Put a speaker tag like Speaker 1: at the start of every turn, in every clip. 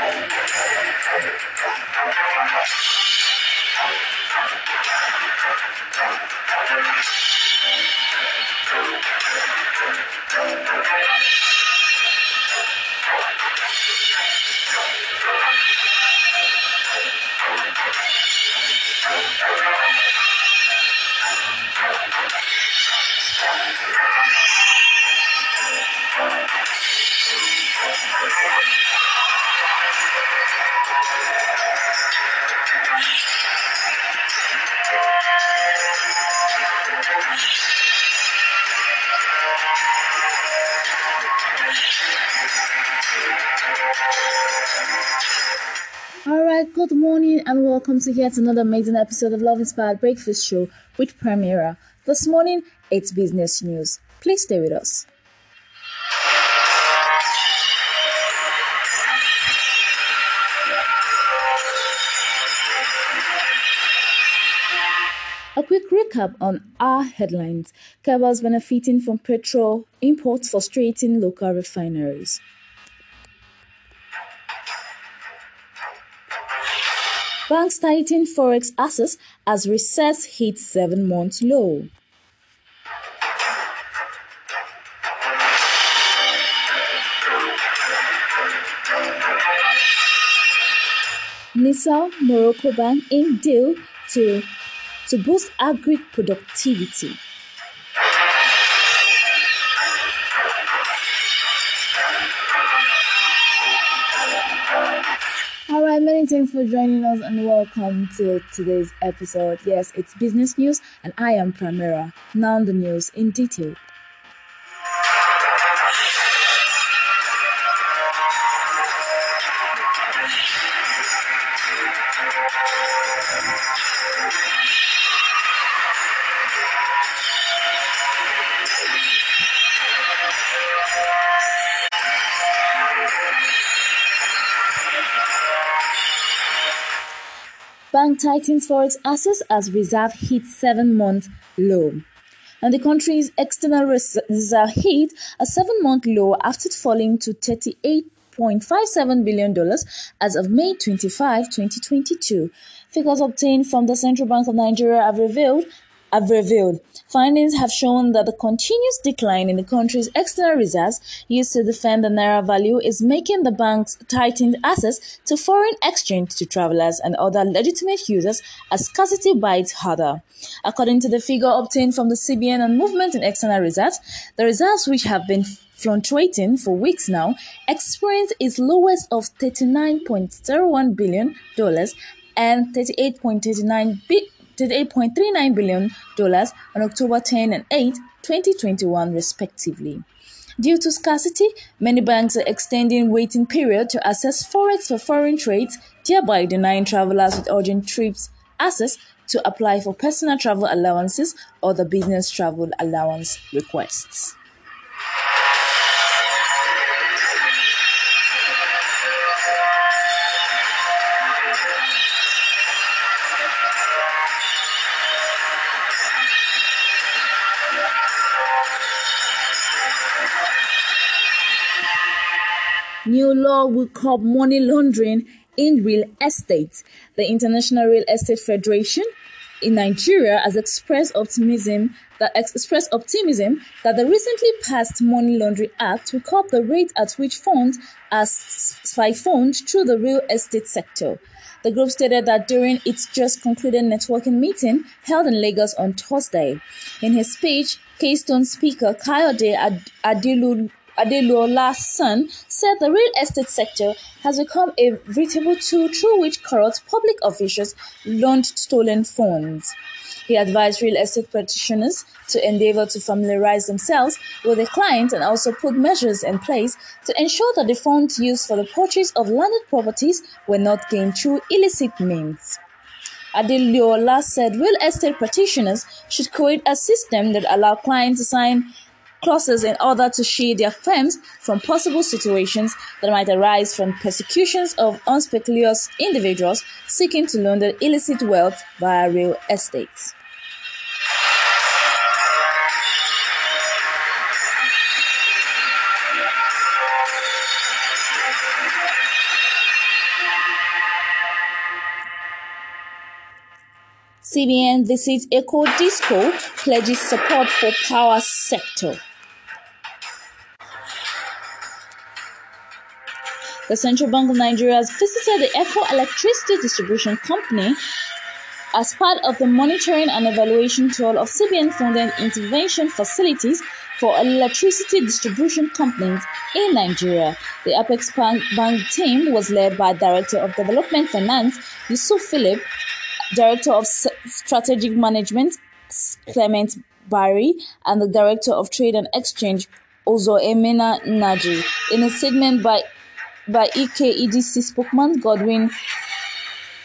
Speaker 1: All right, good morning and welcome to yet another amazing episode of Love Inspired Breakfast Show with Primera. This morning, it's business news. Please stay with us. A quick recap on our headlines. Covers benefiting from petrol imports frustrating local refineries. Banks tighten forex assets as recess hits seven-month low. NIRSAL Morocco Bank in deal to, to boost agri productivity. All right, many thanks for joining us and welcome to today's episode. Yes, it's business news and I am Primera. Now the news in detail. Bank tightens forex assets as reserve hits seven-month low. And the country's external reserve hit a seven-month low after falling to $38.57 billion as of May 25, 2022. Figures obtained from the Central Bank of Nigeria have revealed have revealed. Findings have shown that the continuous decline in the country's external reserves used to defend the naira value is making the bank's tightened access to foreign exchange to travelers and other legitimate users as scarcity bites harder. According to the figure obtained from the CBN on movement in external reserves, the reserves which have been fluctuating for weeks now experienced its lowest of $39.01 billion and $38.39 billion $38.39 billion on October 10 and 8, 2021, respectively. Due to scarcity, many banks are extending waiting period to assess forex for foreign trades, thereby denying travelers with urgent trips access to apply for personal travel allowances or the business travel allowance requests. New law will curb money laundering in real estate. The International Real Estate Federation in Nigeria has expressed optimism that expressed optimism that the recently passed Money Laundering Act will curb the rate at which funds are siphoned through the real estate sector. The group stated that during its just concluded networking meeting held in Lagos on Thursday. In his speech, Keystone Speaker Kayode Adilu Adeluola's son, said the real estate sector has become a veritable tool through which corrupt public officials launder stolen funds. He advised real estate practitioners to endeavor to familiarize themselves with the client and also put measures in place to ensure that the funds used for the purchase of landed properties were not gained through illicit means. Adeluola said real estate practitioners should create a system that allow clients to sign clauses in order to shield their firms from possible situations that might arise from persecutions of unscrupulous individuals seeking to launder illicit wealth via real estate. CBN visits Eko Disco pledges support for power sector. The Central Bank of Nigeria has visited the Eko Electricity Distribution Company as part of the monitoring and evaluation tool of CBN-funded intervention facilities for electricity distribution companies in Nigeria. The Apex Bank team was led by Director of Development Finance Yusuf Philip, Director of Strategic Management Clement Barry, and the Director of Trade and Exchange Ozoemena Nnaji. In a statement by by EKEDC spokesman Godwin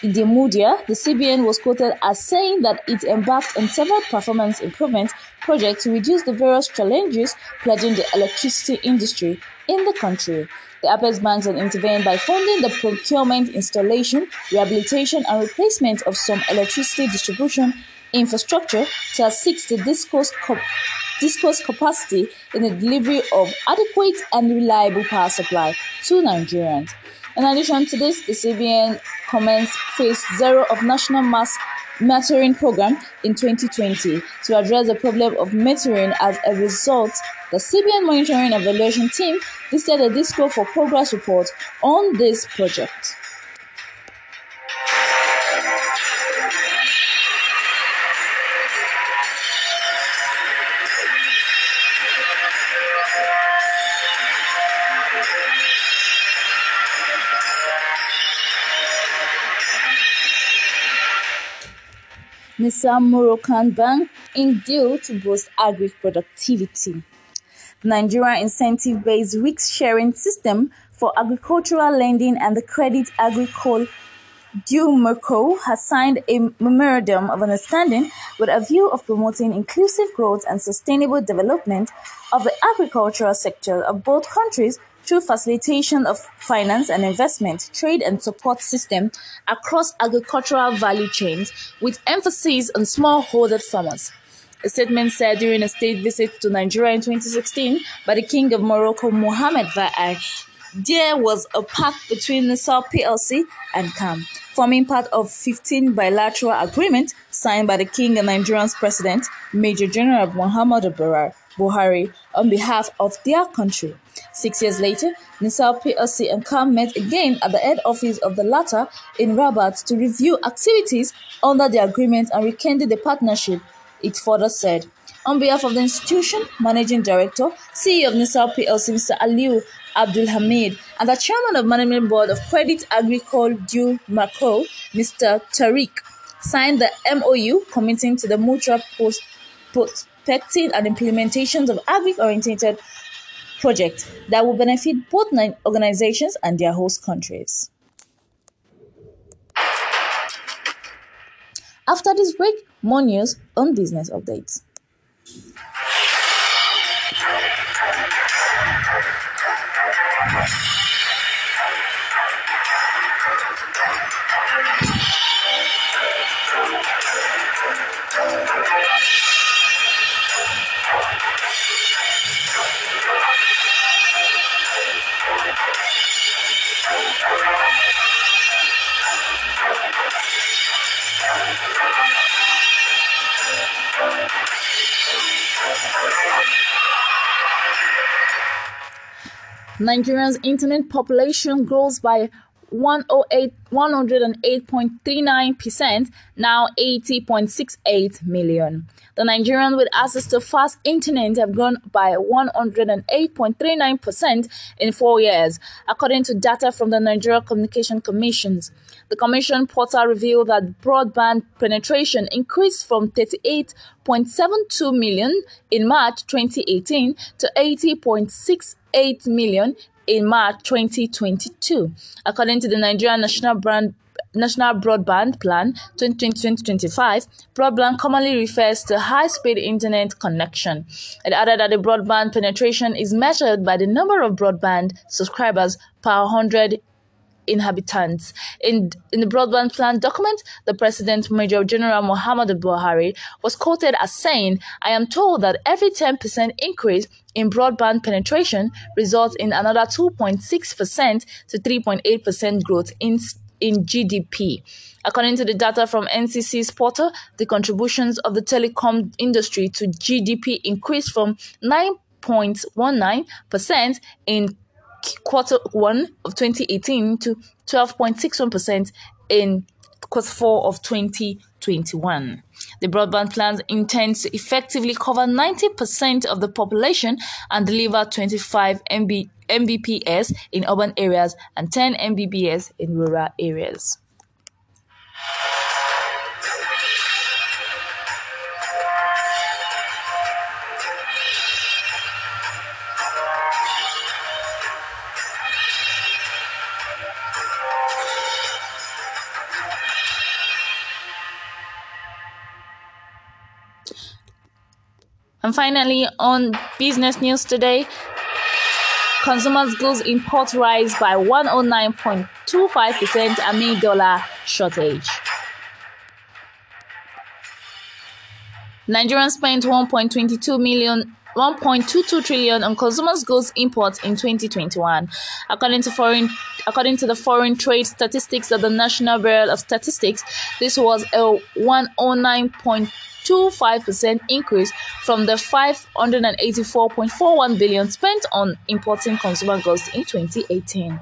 Speaker 1: Idemudia, the CBN was quoted as saying that it embarked on several performance improvement projects to reduce the various challenges plaguing the electricity industry in the country. The Apex banks have intervened by funding the procurement, installation, rehabilitation, and replacement of some electricity distribution infrastructure to assist the DisCos, DisCos capacity in the delivery of adequate and reliable power supply to Nigerians. In addition to this, the CBN commenced phase zero of National Mass Metering Program in 2020 to address the problem of metering. As a result, the CBN Monitoring Evaluation Team visited a disco for progress report on this project. NIRSAL Moroccan Bank in deal to boost agri productivity. The Nigerian incentive-based risk-sharing system for agricultural lending and the Credit Agricole du Maroc has signed a memorandum of understanding with a view of promoting inclusive growth and sustainable development of the agricultural sector of both countries through facilitation of finance and investment, trade and support system across agricultural value chains with emphasis on smallholder farmers. A statement said during a state visit to Nigeria in 2016 by the King of Morocco, Mohammed VI, there was a pact between NIRSAL PLC and CAM, forming part of 15 bilateral agreements signed by the King and Nigerian's President, Major General Muhammadu Buhari, on behalf of their country. Six years later, NIRSAL PLC and CAM met again at the head office of the latter in Rabat to review activities under the agreement and rekindle the partnership, it further said. On behalf of the institution, Managing Director, CEO of NIRSAL PLC, Mr. Aliu Abdul Hamid, and the Chairman of Management Board of Credit Agricole du Maroc, Mr. Tariq, signed the MOU committing to the mutual post prospecting and implementation of agri-oriented projects that will benefit both organizations and their host countries. After this break, more news on business updates. Nigeria's internet population grows by 108.39%, now 80.68 million. The Nigerians with access to fast internet have grown by 108.39% in four years, according to data from the Nigeria Communication Commissions. The Commission portal revealed that broadband penetration increased from 38.72 million in March 2018 to 80.68 million in March 2022. According to the Nigerian National Brand National Broadband Plan 2020-2025, broadband commonly refers to high-speed internet connection. It added that the broadband penetration is measured by the number of broadband subscribers per 100 inhabitants. In, in the broadband plan document, the President, Major General Muhammad Buhari, was quoted as saying, I am told that every 10% increase in broadband penetration results in another 2.6% to 3.8% growth in in GDP. According to the data from NCC's portal, the contributions of the telecom industry to GDP increased from 9.19% in quarter one of 2018 to 12.61% in quarter four of 2021. The broadband plans intend to effectively cover 90% of the population and deliver 25 MB, Mbps in urban areas and 10 Mbps in rural areas. And finally, on business news today, consumers' goods import rise by 109.25% amid dollar shortage. Nigerians spent 1.22 million 1.22 trillion on consumers goods imports in 2021 according to foreign according to the foreign trade statistics of the National Bureau of Statistics this was a 109. 25% increase from the 584.41 billion spent on importing consumer goods in 2018.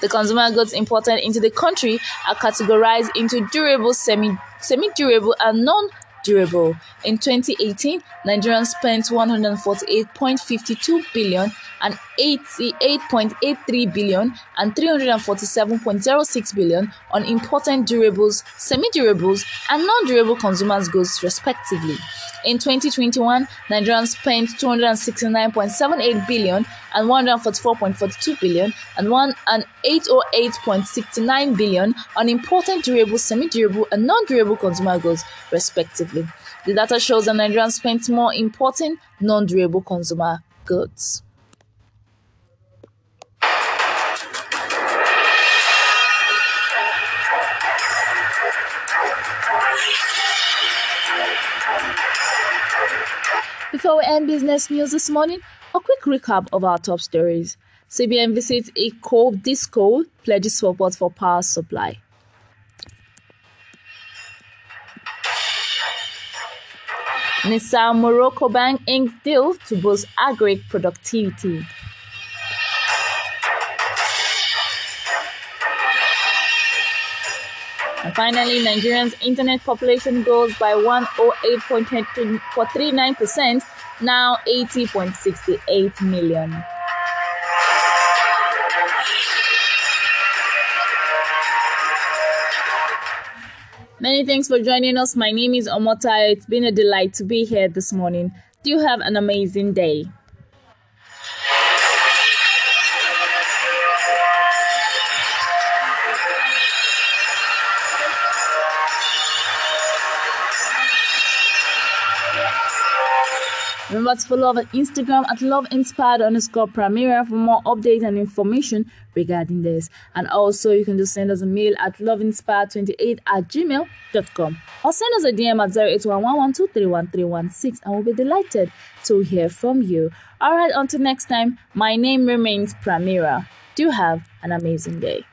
Speaker 1: The consumer goods imported into the country are categorized into durable, semi semi-durable and non durable. In 2018, Nigerians spent 148.52 billion and 88.83 billion and 347.06 billion on important durables, semi-durables, and non-durable consumers goods respectively. In 2021, Nigerians spent 269.78 billion and 144.42 billion and 1 and 808.69 billion on important durable, semi-durable, and non-durable consumer goods respectively. The data shows that Nigerians spent more important non-durable consumer goods. We end business news this morning, a quick recap of our top stories. CBN visits Eko Disco, pledges support for power supply. NIRSAL Morocco Bank Inc. deal to boost agri productivity. And finally, Nigerians' internet population grows by 108.39%, now 80.68 million. Many thanks for joining us. My name is Omota. It's been a delight to be here this morning. Do you have an amazing day? Remember to follow on Instagram at Love Inspired underscore Primera for more updates and information regarding this. And also, you can just send us a mail at loveinspired28 at gmail.com or send us a DM at 0811123116 and we'll be delighted to hear from you. All right, until next time, my name remains Primera. Do have an amazing day.